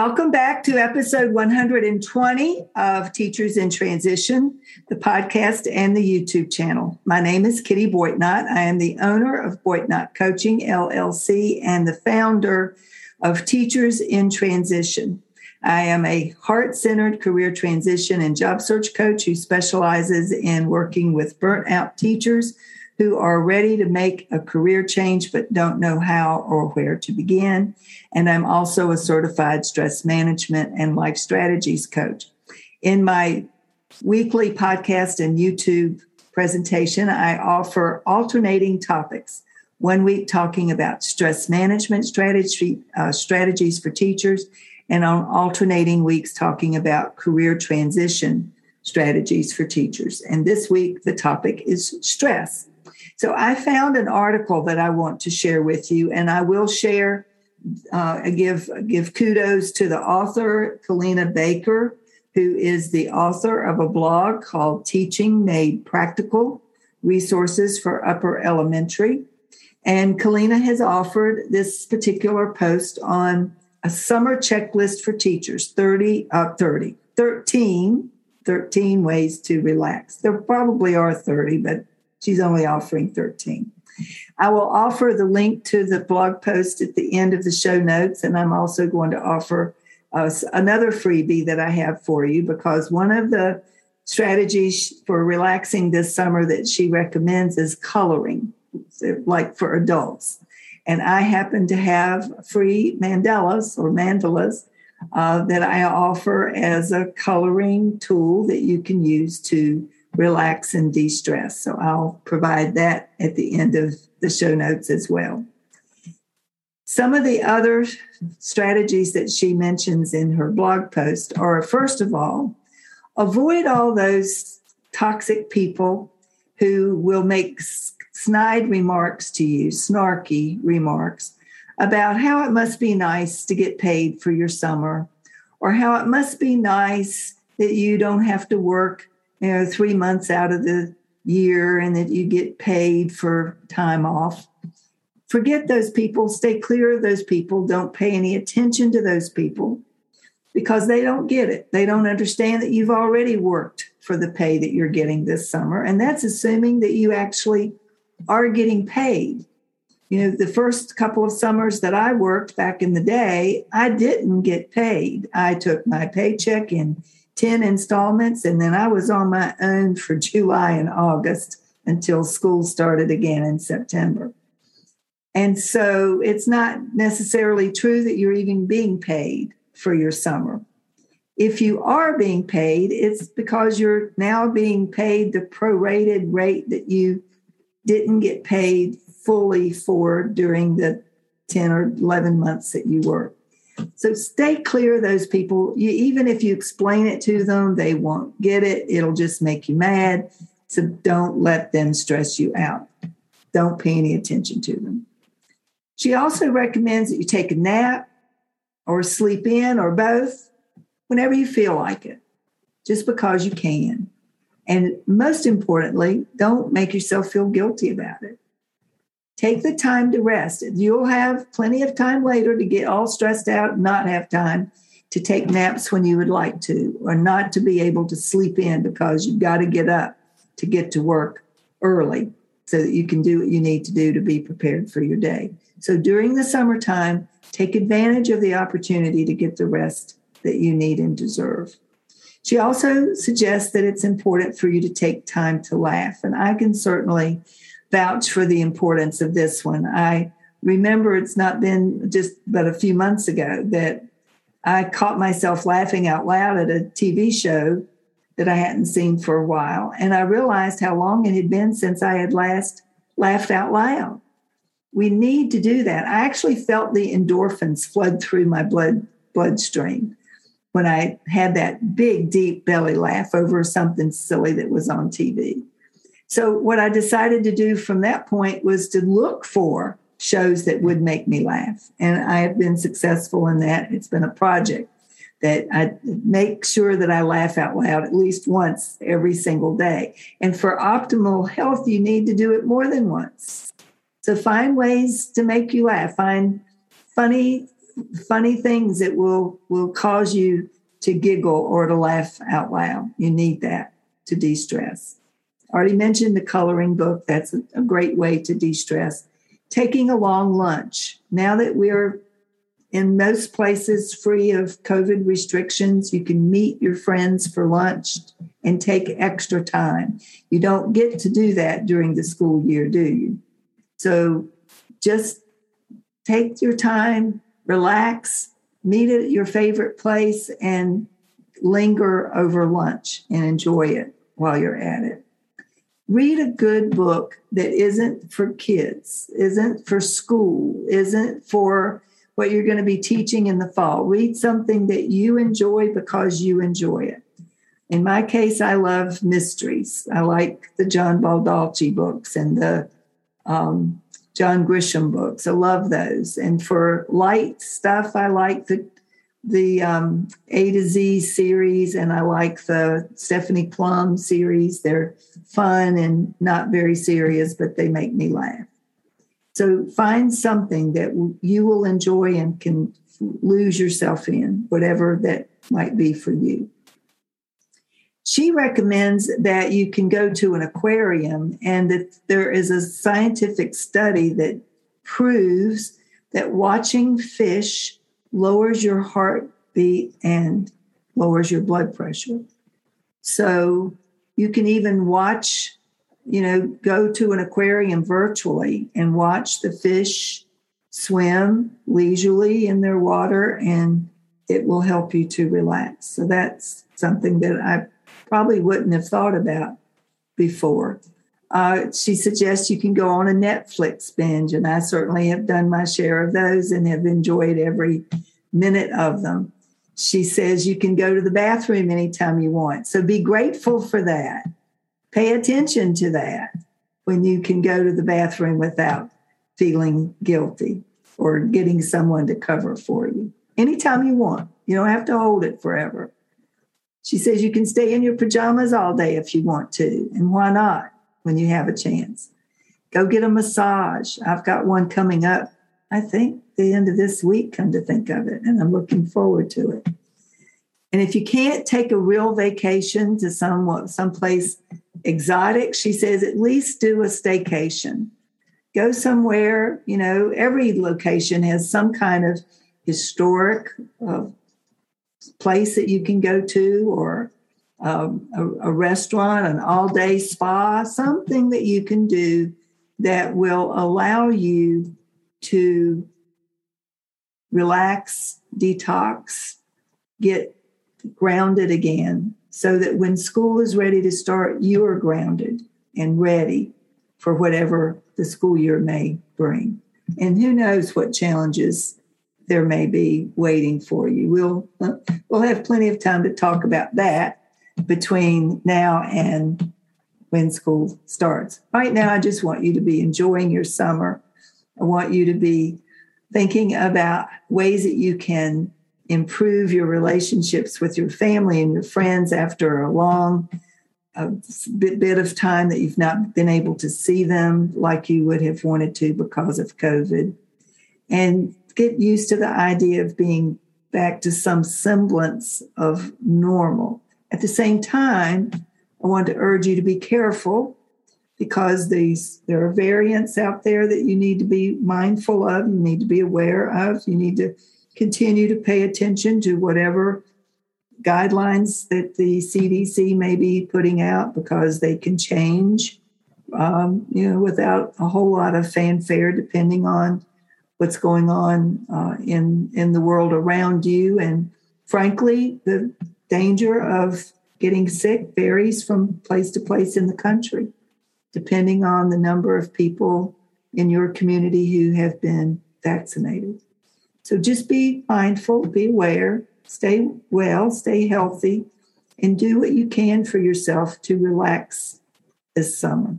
Welcome back to episode 120 of Teachers in Transition, the podcast and the YouTube channel. My name is Kitty Boitnott. I am the owner of Boitnott Coaching LLC and the founder of Teachers in Transition. I am a heart centered career transition and job search coach who specializes in working with burnt out teachers who are ready to make a career change but don't know how or where to begin. And I'm also a certified stress management and life strategies coach. In my weekly podcast and YouTube presentation, I offer alternating topics. One week talking about stress management strategy, uh, strategies for teachers, and on alternating weeks talking about career transition strategies for teachers. And this week, the topic is stress. So I found an article that I want to share with you, and I will share, uh, give give kudos to the author, Kalina Baker, who is the author of a blog called Teaching Made Practical Resources for Upper Elementary. And Kalina has offered this particular post on a summer checklist for teachers 30, uh, 30, 13, 13 ways to relax. There probably are 30, but She's only offering 13. I will offer the link to the blog post at the end of the show notes, and I'm also going to offer uh, another freebie that I have for you because one of the strategies for relaxing this summer that she recommends is coloring, like for adults. And I happen to have free mandalas or mandalas uh, that I offer as a coloring tool that you can use to relax and de stress. So I'll provide that at the end of the show notes as well. Some of the other strategies that she mentions in her blog post are first of all, avoid all those toxic people who will make snide remarks to you, snarky remarks about how it must be nice to get paid for your summer or how it must be nice that you don't have to work you know, three months out of the year and that you get paid for time off. Forget those people, stay clear of those people, don't pay any attention to those people because they don't get it. They don't understand that you've already worked for the pay that you're getting this summer. And that's assuming that you actually are getting paid. You know, the first couple of summers that I worked back in the day, I didn't get paid. I took my paycheck in 10 installments. And then I was on my own for July and August until school started again in September. And so it's not necessarily true that you're even being paid for your summer. If you are being paid, it's because you're now being paid the prorated rate that you didn't get paid fully for during the 10 or 11 months that you worked. So stay clear of those people. You, even if you explain it to them, they won't get it. It'll just make you mad. So don't let them stress you out. Don't pay any attention to them. She also recommends that you take a nap or sleep in or both whenever you feel like it, just because you can. And most importantly, don't make yourself feel guilty about it. Take the time to rest. You'll have plenty of time later to get all stressed out not have time to take naps when you would like to, or not to be able to sleep in because you've got to get up to get to work early so that you can do what you need to do to be prepared for your day. So during the summertime, take advantage of the opportunity to get the rest that you need and deserve. She also suggests that it's important for you to take time to laugh. And I can certainly vouch for the importance of this one. I remember it's not been just but a few months ago that I caught myself laughing out loud at a TV show that I hadn't seen for a while. And I realized how long it had been since I had last laughed out loud. We need to do that. I actually felt the endorphins flood through my blood bloodstream when I had that big, deep belly laugh over something silly that was on TV. So, what I decided to do from that point was to look for shows that would make me laugh. And I have been successful in that. It's been a project that I make sure that I laugh out loud at least once every single day. And for optimal health, you need to do it more than once. So find ways to make you laugh. Find funny, funny things that will will cause you to giggle or to laugh out loud. You need that to de-stress. Already mentioned the coloring book. That's a, great way to de-stress. Taking a long lunch. Now that we're in most places free of COVID restrictions, you can meet your friends for lunch and take extra time. You don't get to do that during the school year, do you? So just take your time, relax, meet at your favorite place, and linger over lunch and enjoy it while you're at it. Read a good book that isn't for kids, isn't for school, isn't for what you're going to be teaching in the fall. Read something that you enjoy because you enjoy it. In my case, I love mysteries. I like the John Baldacci books and the um, John Grisham books. I love those. And for light stuff, I like the the um, A to Z series, and I like the Stephanie Plum series. They're fun and not very serious, but they make me laugh. So find something that you will enjoy and can lose yourself in, whatever that might be for you. She recommends that you can go to an aquarium and that there is a scientific study that proves that watching fish lowers your heartbeat and lowers your blood pressure. So you can even watch, you know, go to an aquarium virtually and watch the fish swim leisurely in their water and it will help you to relax. So that's something that I probably wouldn't have thought about before. Uh, she suggests you can go on a Netflix binge, and I certainly have done my share of those and have enjoyed every minute of them. She says you can go to the bathroom anytime you want. So be grateful for that. Pay attention to that when you can go to the bathroom without feeling guilty or getting someone to cover for you. Anytime you want. You don't have to hold it forever. She says you can stay in your pajamas all day if you want to. And why not? When you have a chance. Go get a massage. I've got one coming up, I think, the end of this week, come to think of it, and I'm looking forward to it. And if you can't take a real vacation to some someplace exotic, she says at least do a staycation. Go somewhere, you know, every location has some kind of historic uh, place that you can go to or um, a, a restaurant, an all day spa, something that you can do that will allow you to relax, detox, get grounded again, so that when school is ready to start, you are grounded and ready for whatever the school year may bring. And who knows what challenges there may be waiting for you. We'll we'll have plenty of time to talk about that between now and when school starts. Right now, I just want you to be enjoying your summer. I want you to be thinking about ways that you can improve your relationships with your family and your friends after a long a bit, bit of time that you've not been able to see them like you would have wanted to because of COVID. And get used to the idea of being back to some semblance of normal. At the same time, I want to urge you to be careful because these there are variants out there that you need to be mindful of, you need to be aware of, you need to continue to pay attention to whatever guidelines that the CDC may be putting out because they can change, um, you know, without a whole lot of fanfare, depending on what's going on uh, in in the world around you. And frankly, the danger of getting sick varies from place to place in the country, depending on the number of people in your community who have been vaccinated. So just be mindful, be aware, stay well, stay healthy, and do what you can for yourself to relax this summer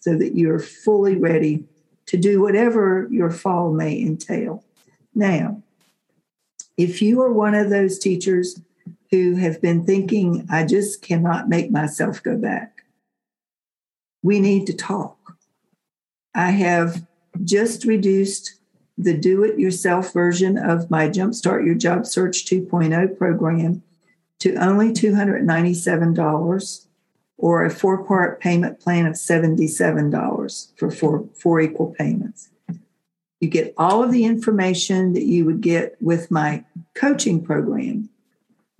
so that you're fully ready to do whatever your fall may entail. Now, if you are one of those teachers who have been thinking, I just cannot make myself go back, we need to talk. I have just reduced the do it yourself version of my Jumpstart Your Job Search 2.0 program to only $297 or a four part payment plan of $77 for four, four equal payments. You get all of the information that you would get with my coaching program,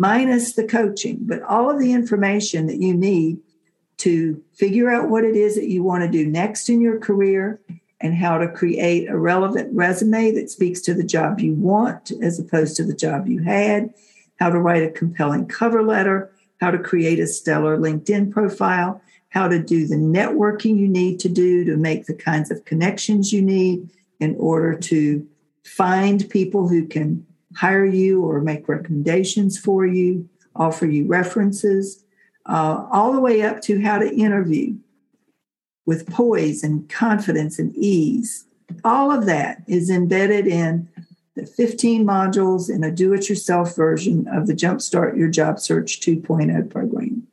minus the coaching, but all of the information that you need to figure out what it is that you want to do next in your career and how to create a relevant resume that speaks to the job you want as opposed to the job you had, how to write a compelling cover letter, how to create a stellar LinkedIn profile, how to do the networking you need to do to make the kinds of connections you need in order to find people who can hire you or make recommendations for you, offer you references, uh, all the way up to how to interview with poise and confidence and ease. All of that is embedded in the 15 modules in a do it yourself version of the Jumpstart Your Job Search 2.0 program.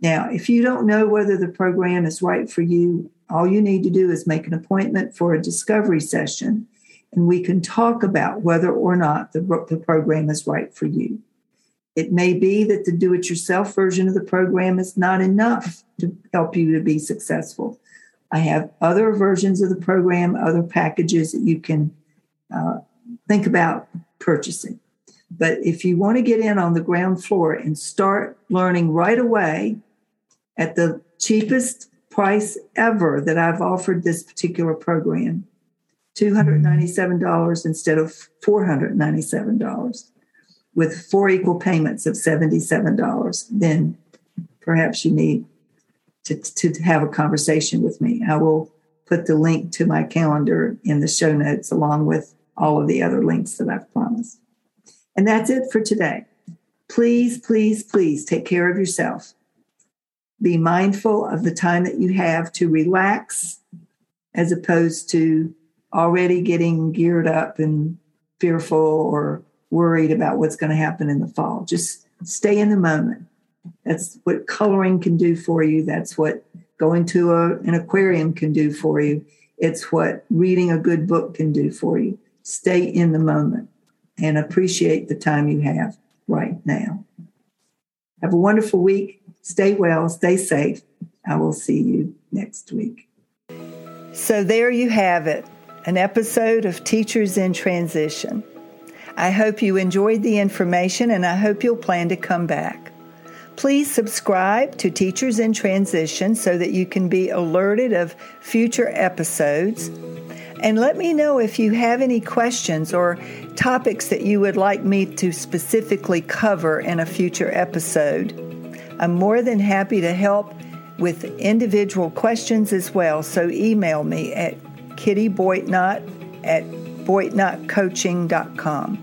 Now, if you don't know whether the program is right for you, all you need to do is make an appointment for a discovery session, and we can talk about whether or not the, the program is right for you. It may be that the do it yourself version of the program is not enough to help you to be successful. I have other versions of the program, other packages that you can uh, think about purchasing. But if you want to get in on the ground floor and start learning right away at the cheapest price ever that I've offered this particular program, $297 instead of $497 with four equal payments of $77, then perhaps you need to, to have a conversation with me. I will put the link to my calendar in the show notes along with all of the other links that I've promised. And that's it for today. Please, please, please take care of yourself. Be mindful of the time that you have to relax as opposed to already getting geared up and fearful or worried about what's going to happen in the fall. Just stay in the moment. That's what coloring can do for you. That's what going to a, an aquarium can do for you. It's what reading a good book can do for you stay in the moment and appreciate the time you have right now. Have a wonderful week. Stay well, stay safe. I will see you next week. So, there you have it an episode of Teachers in Transition. I hope you enjoyed the information and I hope you'll plan to come back. Please subscribe to Teachers in Transition so that you can be alerted of future episodes. And let me know if you have any questions or topics that you would like me to specifically cover in a future episode. I'm more than happy to help with individual questions as well, so email me at kittyboitnott at boitnottcoaching.com.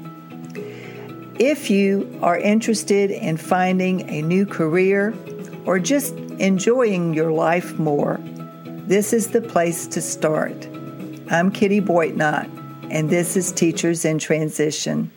If you are interested in finding a new career or just enjoying your life more, this is the place to start. I'm Kitty Boitnott, and this is Teachers in Transition.